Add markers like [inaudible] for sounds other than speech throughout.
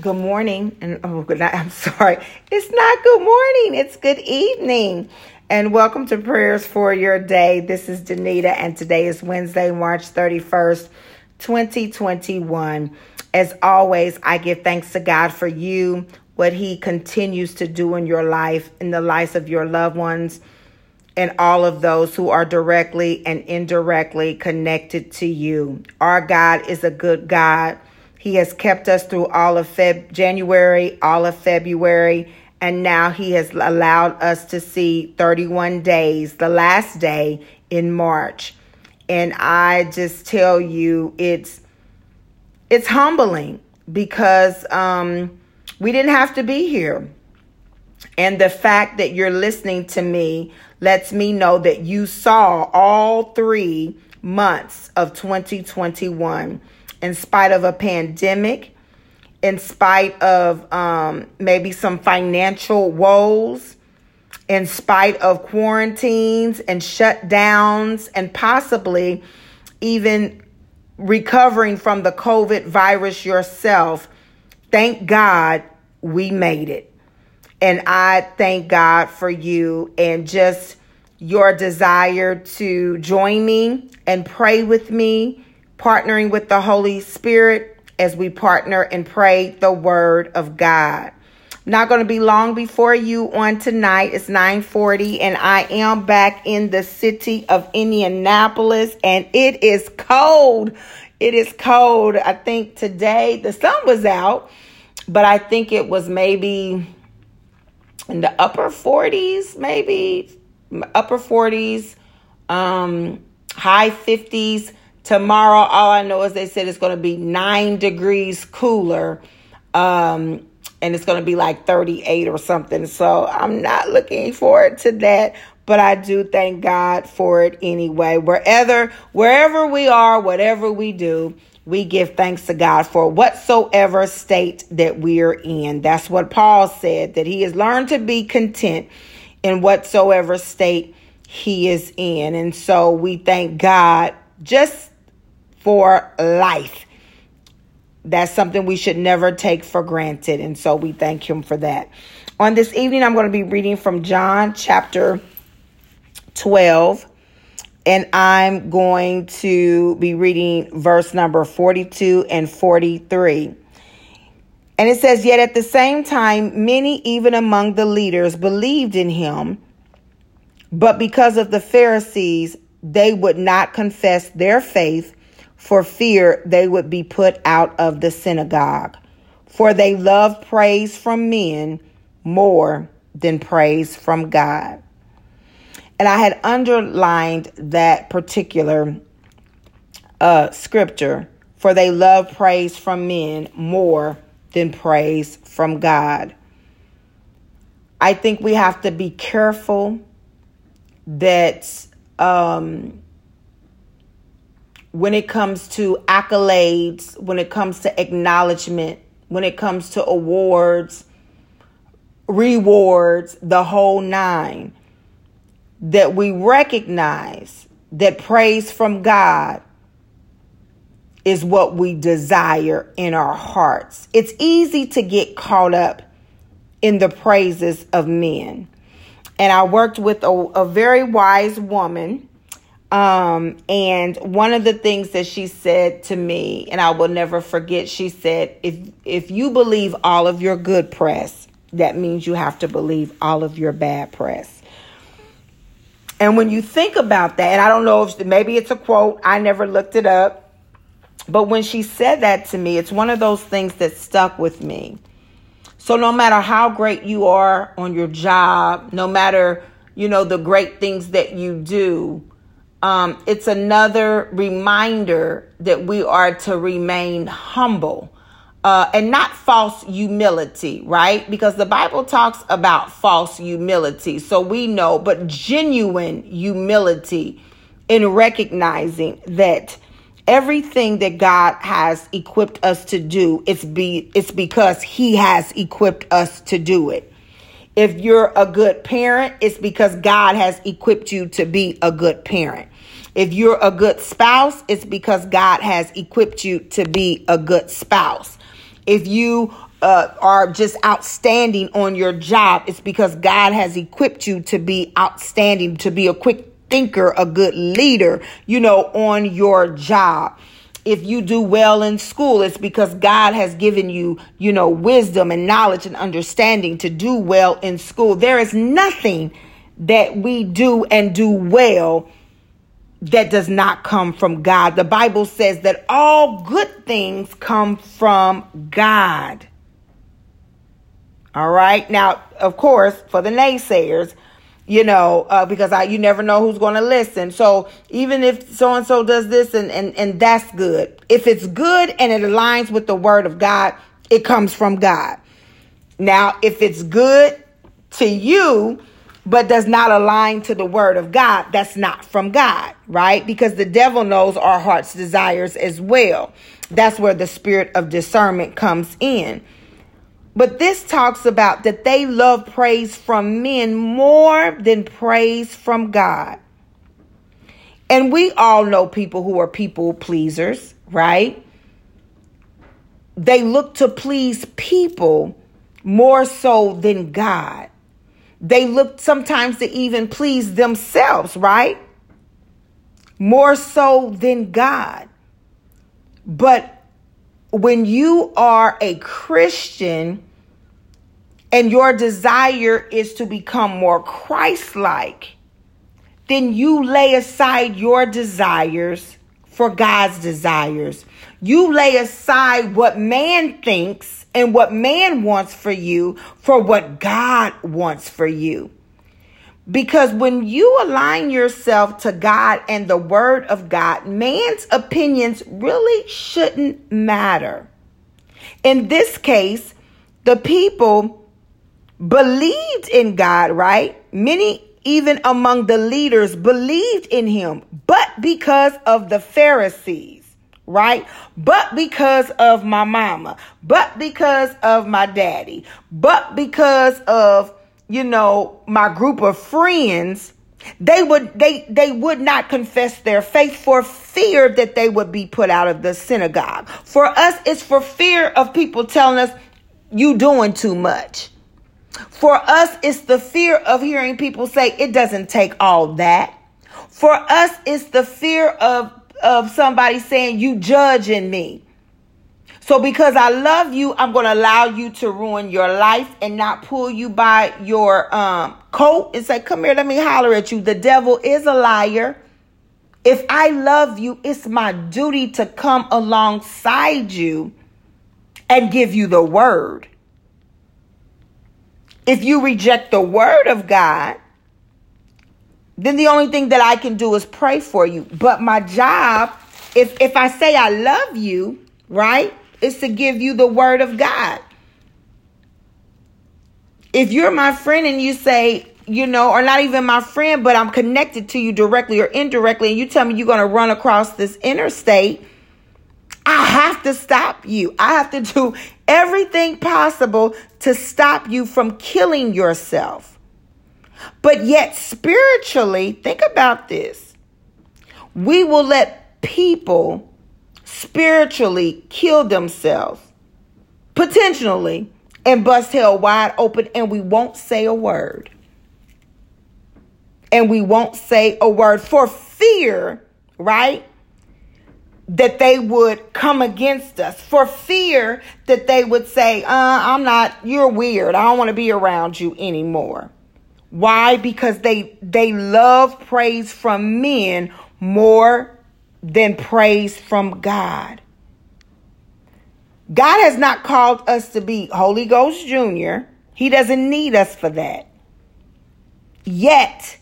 good morning. And oh, good night. [laughs] I'm sorry. It's not good morning. It's good evening. And welcome to Prayers for Your Day. This is Danita, and today is Wednesday, March 31st, 2021. As always, I give thanks to God for you, what He continues to do in your life, in the lives of your loved ones, and all of those who are directly and indirectly connected to you. Our God is a good God. He has kept us through all of Feb- January, all of February, and now He has allowed us to see 31 days, the last day in March. And I just tell you, it's it's humbling because um, we didn't have to be here. And the fact that you're listening to me lets me know that you saw all three months of 2021 in spite of a pandemic, in spite of um, maybe some financial woes, in spite of quarantines and shutdowns, and possibly even recovering from the COVID virus yourself, thank God we made it. And I thank God for you and just your desire to join me and pray with me partnering with the Holy Spirit as we partner and pray the Word of God. Not going to be long before you on tonight. It's 9:40 and I am back in the city of Indianapolis and it is cold. It is cold. I think today the sun was out, but I think it was maybe in the upper 40s, maybe upper 40s, um high 50s Tomorrow, all I know is they said it's going to be nine degrees cooler. Um, and it's going to be like 38 or something. So I'm not looking forward to that, but I do thank God for it anyway. Wherever, wherever we are, whatever we do, we give thanks to God for whatsoever state that we're in. That's what Paul said, that he has learned to be content in whatsoever state he is in. And so we thank God just for life. That's something we should never take for granted. And so we thank him for that. On this evening, I'm going to be reading from John chapter 12. And I'm going to be reading verse number 42 and 43. And it says, Yet at the same time, many, even among the leaders, believed in him. But because of the Pharisees, they would not confess their faith for fear they would be put out of the synagogue. For they love praise from men more than praise from God. And I had underlined that particular uh, scripture, for they love praise from men more than praise from God. I think we have to be careful that um, when it comes to accolades, when it comes to acknowledgement, when it comes to awards, rewards, the whole nine, that we recognize that praise from God is what we desire in our hearts. It's easy to get caught up in the praises of men. And I worked with a, a very wise woman um, and one of the things that she said to me, and I will never forget, she said, if if you believe all of your good press, that means you have to believe all of your bad press. And when you think about that, and I don't know if maybe it's a quote, I never looked it up, but when she said that to me, it's one of those things that stuck with me. So no matter how great you are on your job, no matter, you know, the great things that you do, um, it's another reminder that we are to remain humble uh, and not false humility, right? Because the Bible talks about false humility. So we know, but genuine humility in recognizing that everything that God has equipped us to do, it's be it's because He has equipped us to do it. If you're a good parent, it's because God has equipped you to be a good parent. If you're a good spouse, it's because God has equipped you to be a good spouse. If you uh, are just outstanding on your job, it's because God has equipped you to be outstanding, to be a quick thinker, a good leader, you know, on your job. If you do well in school, it's because God has given you, you know, wisdom and knowledge and understanding to do well in school. There is nothing that we do and do well that does not come from God. The Bible says that all good things come from God. All right. Now, of course, for the naysayers, you know, uh, because I, you never know who's going to listen. So even if so and so does this and, and, and that's good, if it's good and it aligns with the word of God, it comes from God. Now, if it's good to you, but does not align to the word of God, that's not from God, right? Because the devil knows our heart's desires as well. That's where the spirit of discernment comes in. But this talks about that they love praise from men more than praise from God. And we all know people who are people pleasers, right? They look to please people more so than God. They look sometimes to even please themselves, right? More so than God. But when you are a Christian and your desire is to become more Christ like, then you lay aside your desires for God's desires. You lay aside what man thinks and what man wants for you for what God wants for you. Because when you align yourself to God and the Word of God, man's opinions really shouldn't matter. In this case, the people believed in God, right? Many, even among the leaders, believed in Him, but because of the Pharisees, right? But because of my mama, but because of my daddy, but because of you know, my group of friends, they would they they would not confess their faith for fear that they would be put out of the synagogue. For us, it's for fear of people telling us you doing too much. For us, it's the fear of hearing people say it doesn't take all that. For us, it's the fear of of somebody saying you judging me. So because I love you, I'm going to allow you to ruin your life and not pull you by your um, coat and say, come here, let me holler at you. The devil is a liar. If I love you, it's my duty to come alongside you and give you the word. If you reject the word of God, then the only thing that I can do is pray for you. But my job, if if I say I love you, right? is to give you the word of God. If you're my friend and you say, you know, or not even my friend, but I'm connected to you directly or indirectly, and you tell me you're going to run across this interstate, I have to stop you. I have to do [laughs] everything possible to stop you from killing yourself. But yet, spiritually, think about this. We will let people spiritually kill themselves, potentially, and bust hell wide open, and we won't say a word. And we won't say a word for fear, right? That they would come against us, for fear that they would say, uh, I'm not, you're weird. I don't want to be around you anymore. Why? Because they they love praise from men more than praise from God. God has not called us to be Holy Ghost Jr., He doesn't need us for that. Yet,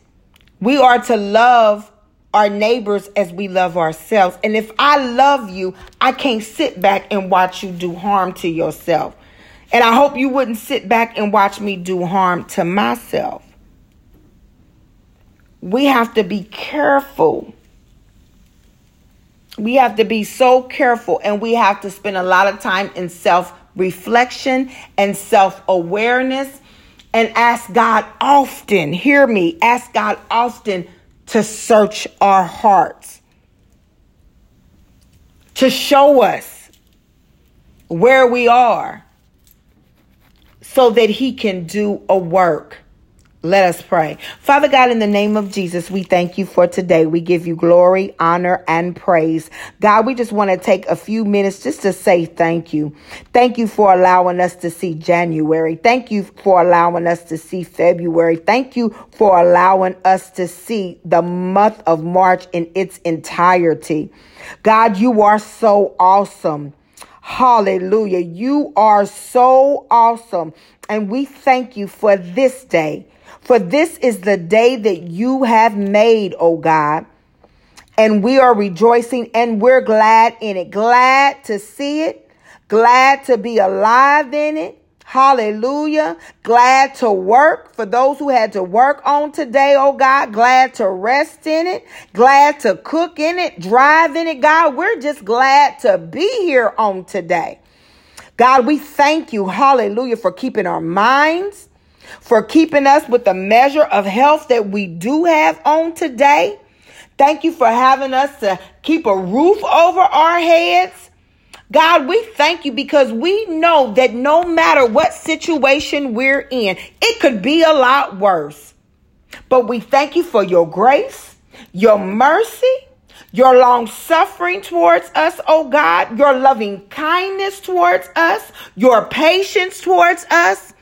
we are to love our neighbors as we love ourselves. And if I love you, I can't sit back and watch you do harm to yourself. And I hope you wouldn't sit back and watch me do harm to myself. We have to be careful we have to be so careful and we have to spend a lot of time in self reflection and self awareness and ask God often, hear me, ask God often to search our hearts, to show us where we are so that he can do a work. Let us pray. Father God, in the name of Jesus, we thank you for today. We give you glory, honor, and praise. God, we just want to take a few minutes just to say thank you. Thank you for allowing us to see January. Thank you for allowing us to see February. Thank you for allowing us to see the month of March in its entirety. God, you are so awesome. Hallelujah. You are so awesome. And we thank you for this day. For this is the day that you have made, oh God. And we are rejoicing and we're glad in it. Glad to see it. Glad to be alive in it. Hallelujah. Glad to work for those who had to work on today, oh God. Glad to rest in it. Glad to cook in it, drive in it, God. We're just glad to be here on today. God, we thank you, hallelujah, for keeping our minds, for keeping us with the measure of health that we do have on today. Thank you for having us to keep a roof over our heads. God, we thank you because we know that no matter what situation we're in, it could be a lot worse. But we thank you for your grace, your mercy, your long suffering towards us, oh God, your loving kindness towards us, your patience towards us,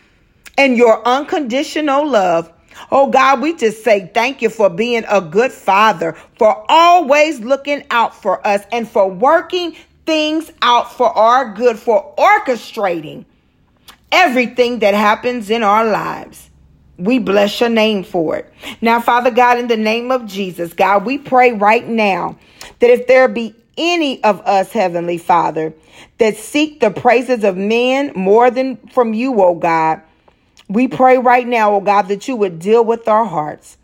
and your unconditional love. Oh God, we just say thank you for being a good father, for always looking out for us and for working things out for our good, for orchestrating everything that happens in our lives. We bless your name for it. Now, Father God, in the name of Jesus, God, we pray right now that if there be any of us, Heavenly Father, that seek the praises of men more than from you, oh God, we pray right now, oh God, that you would deal with our hearts.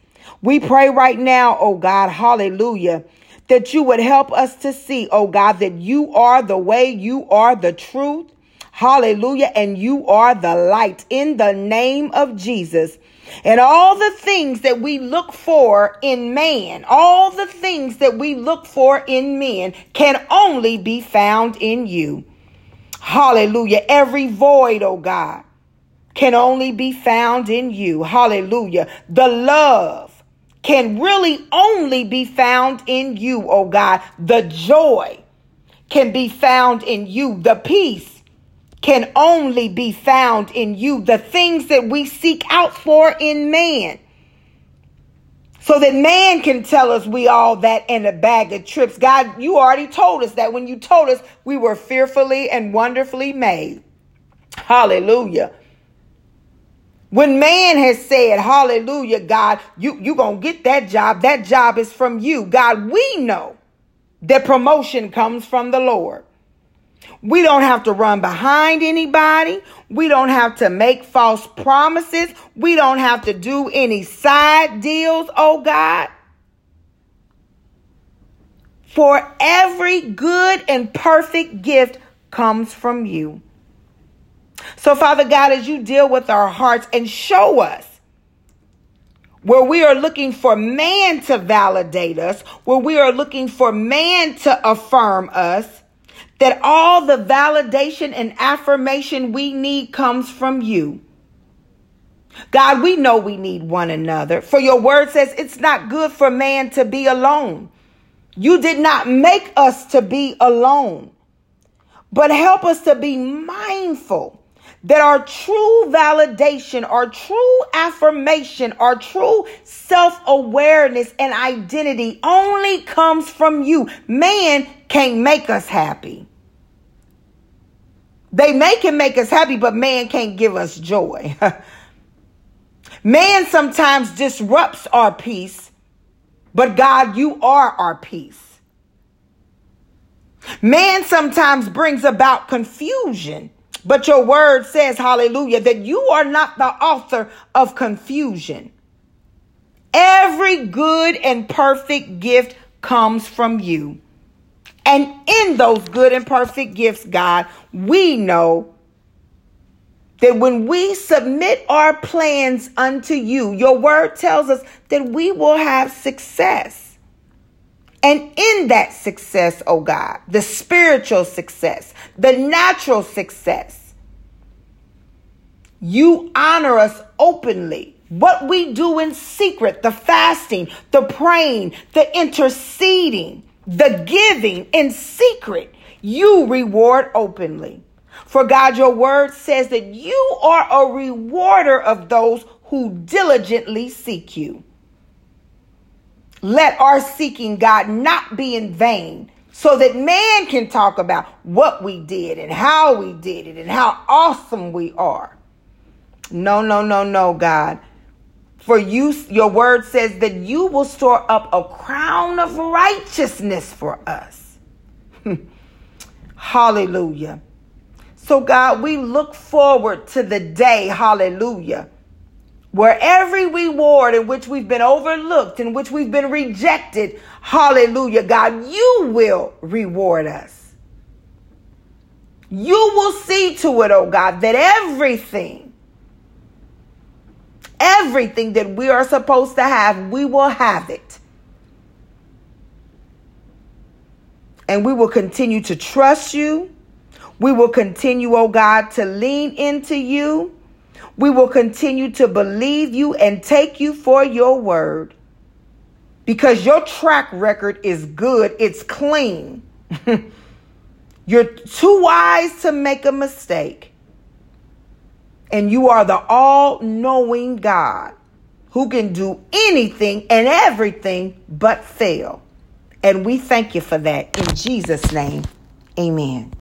We pray right now, oh God, hallelujah, that you would help us to see, oh God, that you are the way, you are the truth. Hallelujah. And you are the light in the name of Jesus. And all the things that we look for in man, all the things that we look for in men can only be found in you. Hallelujah. Every void, oh God, can only be found in you. Hallelujah. The love can really only be found in you, oh God. The joy can be found in you. The peace can only be found in you. The things that we seek out for in man. So that man can tell us we all that in a bag of trips. God, you already told us that when you told us we were fearfully and wonderfully made. Hallelujah. When man has said, hallelujah, God, you, you going to get that job. That job is from you. God, we know that promotion comes from the Lord. We don't have to run behind anybody. We don't have to make false promises. We don't have to do any side deals, oh God. For every good and perfect gift comes from you. So, Father God, as you deal with our hearts and show us where we are looking for man to validate us, where we are looking for man to affirm us, that all the validation and affirmation we need comes from you. God, we know we need one another. For your word says it's not good for man to be alone. You did not make us to be alone, but help us to be mindful that our true validation, our true affirmation, our true self awareness and identity only comes from you. Man can't make us happy. They may can make us happy, but man can't give us joy. [laughs] man sometimes disrupts our peace, but God, you are our peace. Man sometimes brings about confusion, but your word says, hallelujah, that you are not the author of confusion. Every good and perfect gift comes from you. And in those good and perfect gifts, God, we know that when we submit our plans unto you, your word tells us that we will have success. And in that success, oh God, the spiritual success, the natural success, you honor us openly. What we do in secret, the fasting, the praying, the interceding, the giving in secret, you reward openly. For God, your word says that you are a rewarder of those who diligently seek you. Let our seeking God not be in vain so that man can talk about what we did and how we did it and how awesome we are. No, no, no, no, God. For you, your word says that you will store up a crown of righteousness for us. [laughs] hallelujah. So, God, we look forward to the day, hallelujah, where every reward in which we've been overlooked, in which we've been rejected, hallelujah, God, you will reward us. You will see to it, oh God, that everything, everything that we are supposed to have, we will have it. And we will continue to trust you. We will continue, oh God, to lean into you. We will continue to believe you and take you for your word because your track record is good, it's clean. [laughs] You're too wise to make a mistake. And you are the all knowing God who can do anything and everything but fail. And we thank you for that in Jesus' name. Amen.